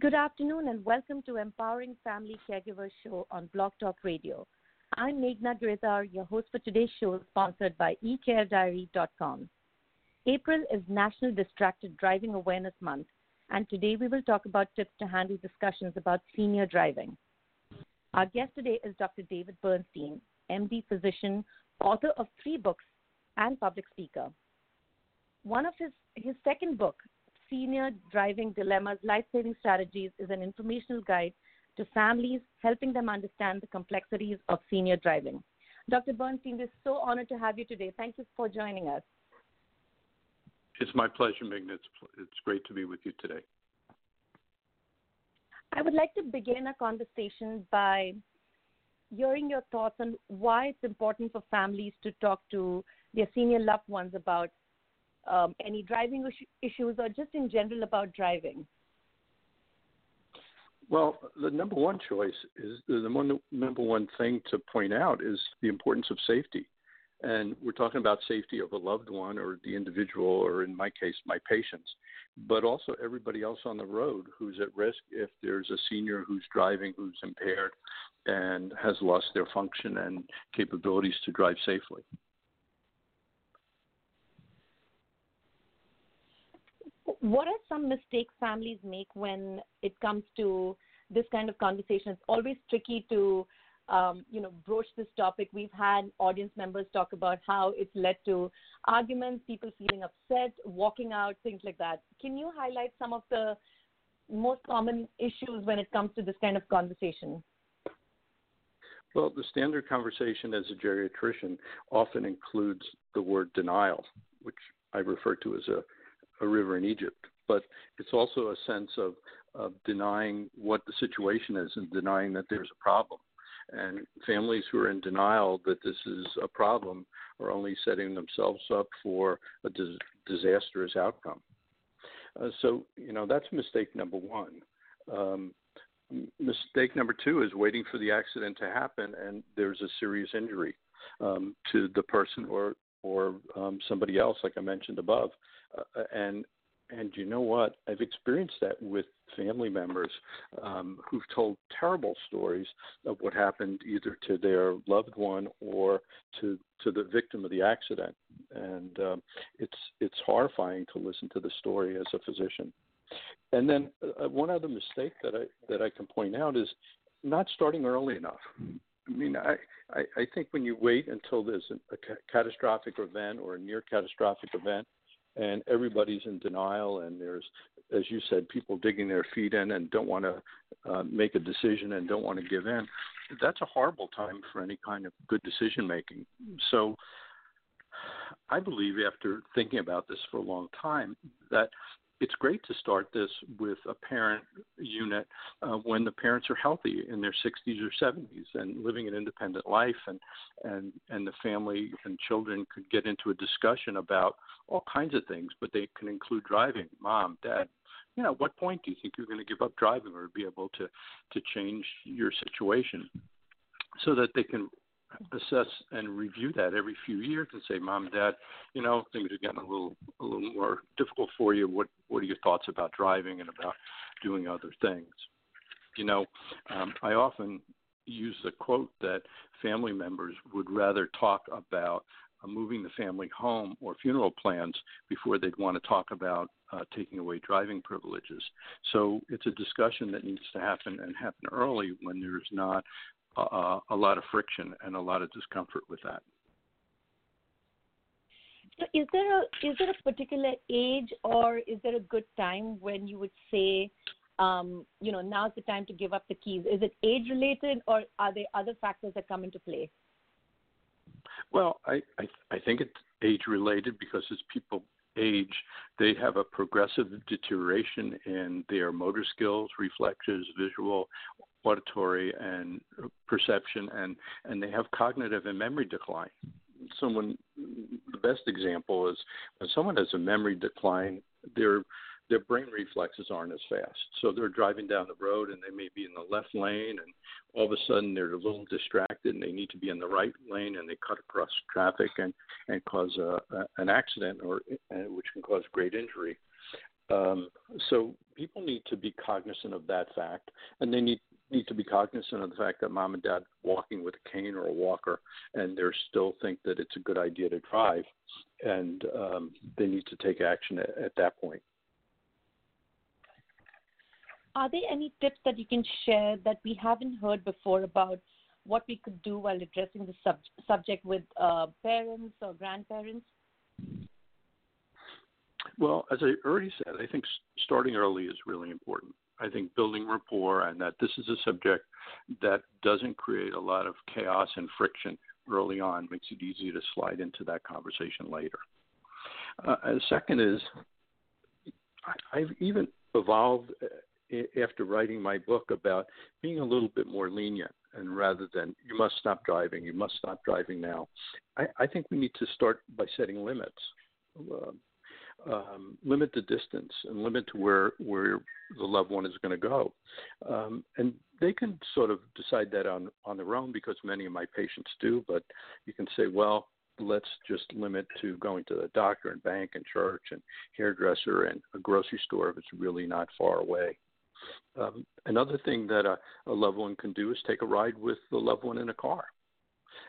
Good afternoon and welcome to Empowering Family Caregivers Show on Blog Talk Radio. I'm Meghna Grizar, your host for today's show, sponsored by eCareDiary.com. April is National Distracted Driving Awareness Month, and today we will talk about tips to handle discussions about senior driving. Our guest today is Dr. David Bernstein, MD physician, author of three books, and public speaker. One of his, his second book, Senior Driving Dilemmas Life Saving Strategies is an informational guide to families, helping them understand the complexities of senior driving. Dr. Bernstein, we're so honored to have you today. Thank you for joining us. It's my pleasure, Meghna. It's, it's great to be with you today. I would like to begin our conversation by hearing your thoughts on why it's important for families to talk to their senior loved ones about um, any driving issues or just in general about driving? Well, the number one choice is the one, number one thing to point out is the importance of safety. And we're talking about safety of a loved one or the individual, or in my case, my patients, but also everybody else on the road who's at risk if there's a senior who's driving who's impaired and has lost their function and capabilities to drive safely. What are some mistakes families make when it comes to this kind of conversation? It's always tricky to, um, you know, broach this topic. We've had audience members talk about how it's led to arguments, people feeling upset, walking out, things like that. Can you highlight some of the most common issues when it comes to this kind of conversation? Well, the standard conversation as a geriatrician often includes the word denial, which I refer to as a a river in Egypt. But it's also a sense of, of denying what the situation is and denying that there's a problem. And families who are in denial that this is a problem are only setting themselves up for a dis- disastrous outcome. Uh, so, you know, that's mistake number one. Um, mistake number two is waiting for the accident to happen and there's a serious injury um, to the person or or um, somebody else, like I mentioned above. Uh, and and you know what? I've experienced that with family members um, who've told terrible stories of what happened either to their loved one or to to the victim of the accident, and um, it's it's horrifying to listen to the story as a physician. And then uh, one other mistake that I that I can point out is not starting early enough. I mean, I, I, I think when you wait until there's a, a catastrophic event or a near catastrophic event, and everybody's in denial, and there's, as you said, people digging their feet in and don't want to uh, make a decision and don't want to give in, that's a horrible time for any kind of good decision making. So, I believe after thinking about this for a long time that it's great to start this with a parent unit uh, when the parents are healthy in their 60s or 70s and living an independent life and and and the family and children could get into a discussion about all kinds of things but they can include driving mom dad. You know at what point do you think you're going to give up driving or be able to to change your situation so that they can assess and review that every few years and say, Mom, Dad, you know, things are getting a little a little more difficult for you. What what are your thoughts about driving and about doing other things? You know, um, I often use the quote that family members would rather talk about uh, moving the family home or funeral plans before they'd want to talk about uh, taking away driving privileges. So it's a discussion that needs to happen and happen early when there's not uh, a lot of friction and a lot of discomfort with that. So is there a is there a particular age or is there a good time when you would say, um, you know, now's the time to give up the keys? Is it age related or are there other factors that come into play? Well, I I, I think it's age related because as people age, they have a progressive deterioration in their motor skills, reflexes, visual, auditory and perception and and they have cognitive and memory decline. Someone the best example is when someone has a memory decline their their brain reflexes aren't as fast. So they're driving down the road and they may be in the left lane and all of a sudden they're a little distracted and they need to be in the right lane and they cut across traffic and and cause a, a an accident or which can cause great injury. Um, so people need to be cognizant of that fact, and they need need to be cognizant of the fact that mom and dad walking with a cane or a walker, and they still think that it's a good idea to drive, and um, they need to take action at, at that point. Are there any tips that you can share that we haven't heard before about what we could do while addressing the sub- subject with uh, parents or grandparents? Well, as I already said, I think starting early is really important. I think building rapport and that this is a subject that doesn't create a lot of chaos and friction early on makes it easy to slide into that conversation later. Uh, and second is, I, I've even evolved uh, after writing my book about being a little bit more lenient and rather than you must stop driving, you must stop driving now. I, I think we need to start by setting limits. Uh, um, limit the distance and limit to where where the loved one is going to go, um, and they can sort of decide that on on their own because many of my patients do. But you can say, well, let's just limit to going to the doctor and bank and church and hairdresser and a grocery store if it's really not far away. Um, another thing that a, a loved one can do is take a ride with the loved one in a car,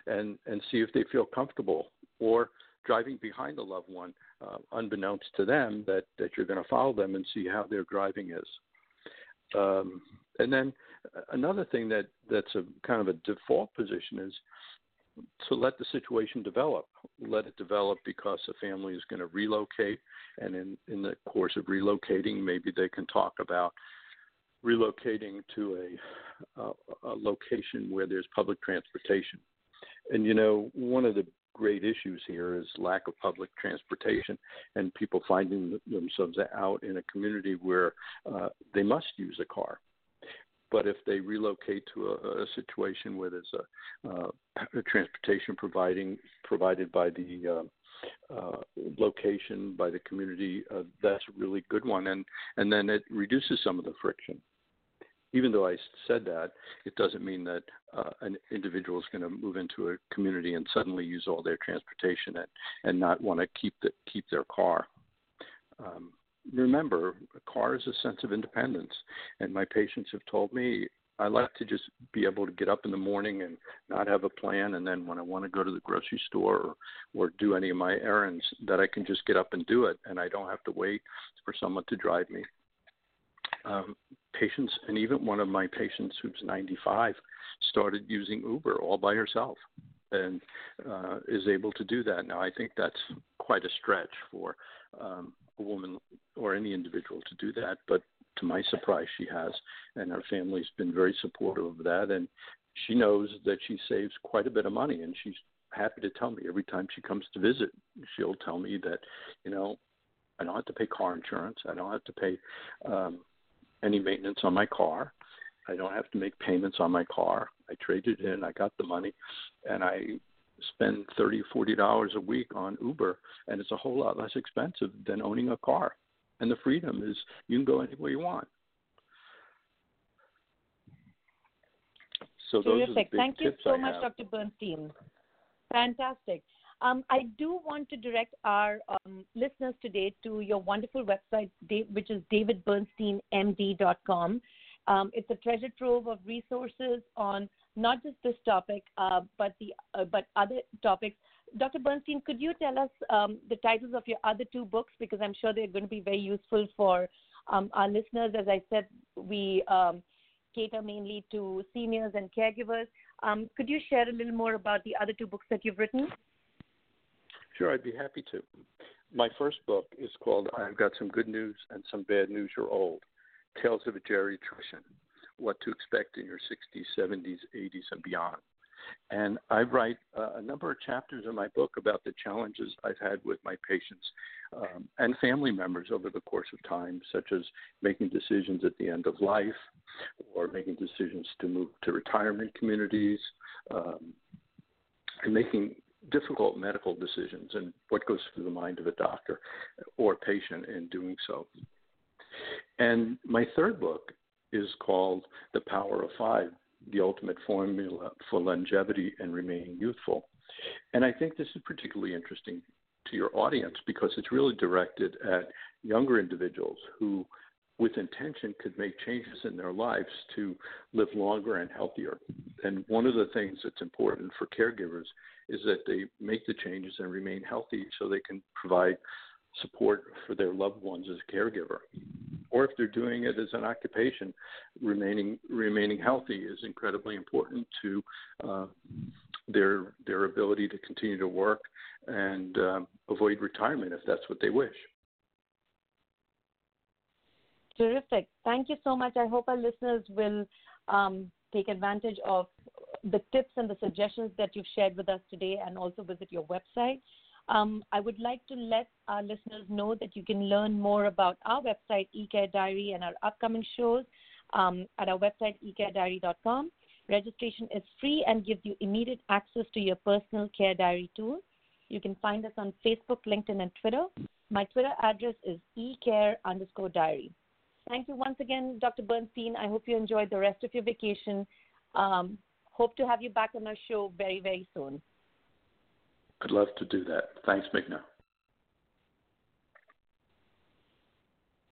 and and see if they feel comfortable or driving behind the loved one, uh, unbeknownst to them, that, that you're going to follow them and see how their driving is. Um, and then another thing that, that's a kind of a default position is to let the situation develop. Let it develop because the family is going to relocate, and in, in the course of relocating, maybe they can talk about relocating to a, a, a location where there's public transportation. And you know, one of the great issues here is lack of public transportation and people finding themselves out in a community where uh, they must use a car. But if they relocate to a, a situation where there's a, uh, a transportation providing provided by the uh, uh, location by the community, uh, that's a really good one, and and then it reduces some of the friction even though I said that, it doesn't mean that uh, an individual is going to move into a community and suddenly use all their transportation and, and not want to keep the, keep their car. Um, remember, a car is a sense of independence, and my patients have told me I like to just be able to get up in the morning and not have a plan, and then when I want to go to the grocery store or, or do any of my errands, that I can just get up and do it, and I don't have to wait for someone to drive me um, patients, and even one of my patients who's 95 started using Uber all by herself and uh, is able to do that. Now, I think that's quite a stretch for um, a woman or any individual to do that, but to my surprise, she has, and her family's been very supportive of that. And she knows that she saves quite a bit of money, and she's happy to tell me every time she comes to visit. She'll tell me that, you know, I don't have to pay car insurance. I don't have to pay um, any maintenance on my car. I don't have to make payments on my car. I traded in, I got the money, and I spend thirty, forty dollars a week on Uber, and it's a whole lot less expensive than owning a car. And the freedom is you can go anywhere you want. So Terrific. Thank you so I much, have. Dr. Bernstein. Fantastic. Um, I do want to direct our um, listeners today to your wonderful website, which is davidbernsteinmd.com. Um, it's a treasure trove of resources on not just this topic, uh, but the uh, but other topics. Dr. Bernstein, could you tell us um, the titles of your other two books because I'm sure they're going to be very useful for um, our listeners. As I said, we um, cater mainly to seniors and caregivers. could you share a little more about the other two books that you've written? Sure, I'd be happy to. My first book is called I've Got Some Good News and Some Bad News You're Old Tales of a Geriatrician What to Expect in Your 60s, 70s, 80s, and Beyond. And I write uh, a number of chapters in my book about the challenges I've had with my patients um, and family members over the course of time, such as making decisions at the end of life or making decisions to move to retirement communities. Um, and making difficult medical decisions and what goes through the mind of a doctor or patient in doing so. And my third book is called The Power of Five The Ultimate Formula for Longevity and Remaining Youthful. And I think this is particularly interesting to your audience because it's really directed at younger individuals who, with intention, could make changes in their lives to live longer and healthier. And one of the things that's important for caregivers is that they make the changes and remain healthy so they can provide support for their loved ones as a caregiver. Or if they're doing it as an occupation, remaining remaining healthy is incredibly important to uh, their their ability to continue to work and uh, avoid retirement if that's what they wish. Terrific. Thank you so much. I hope our listeners will um, take advantage of the tips and the suggestions that you've shared with us today and also visit your website. Um, I would like to let our listeners know that you can learn more about our website, eCare Diary, and our upcoming shows um, at our website, ecarediary.com. Registration is free and gives you immediate access to your personal care diary tool. You can find us on Facebook, LinkedIn, and Twitter. My Twitter address is ecare underscore diary. Thank you once again, Dr. Bernstein. I hope you enjoyed the rest of your vacation. Um, hope to have you back on our show very, very soon. I'd love to do that. Thanks, Meghna.